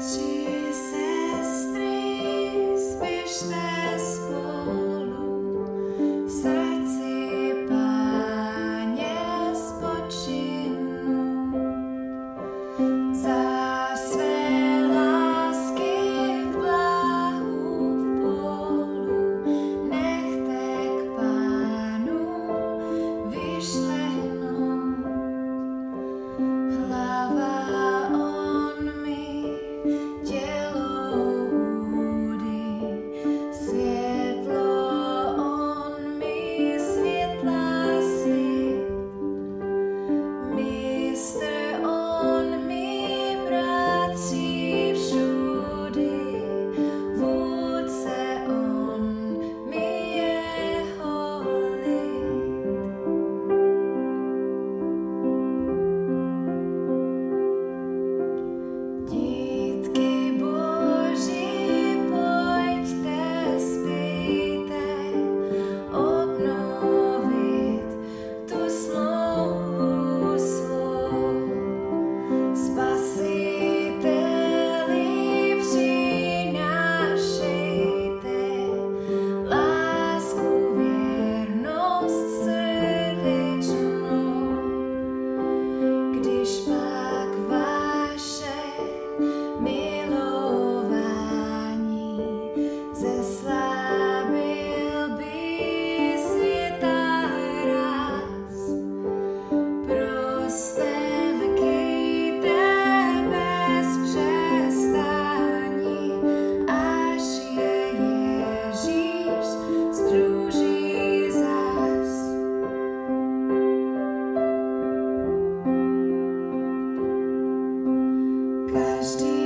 see. thirsty.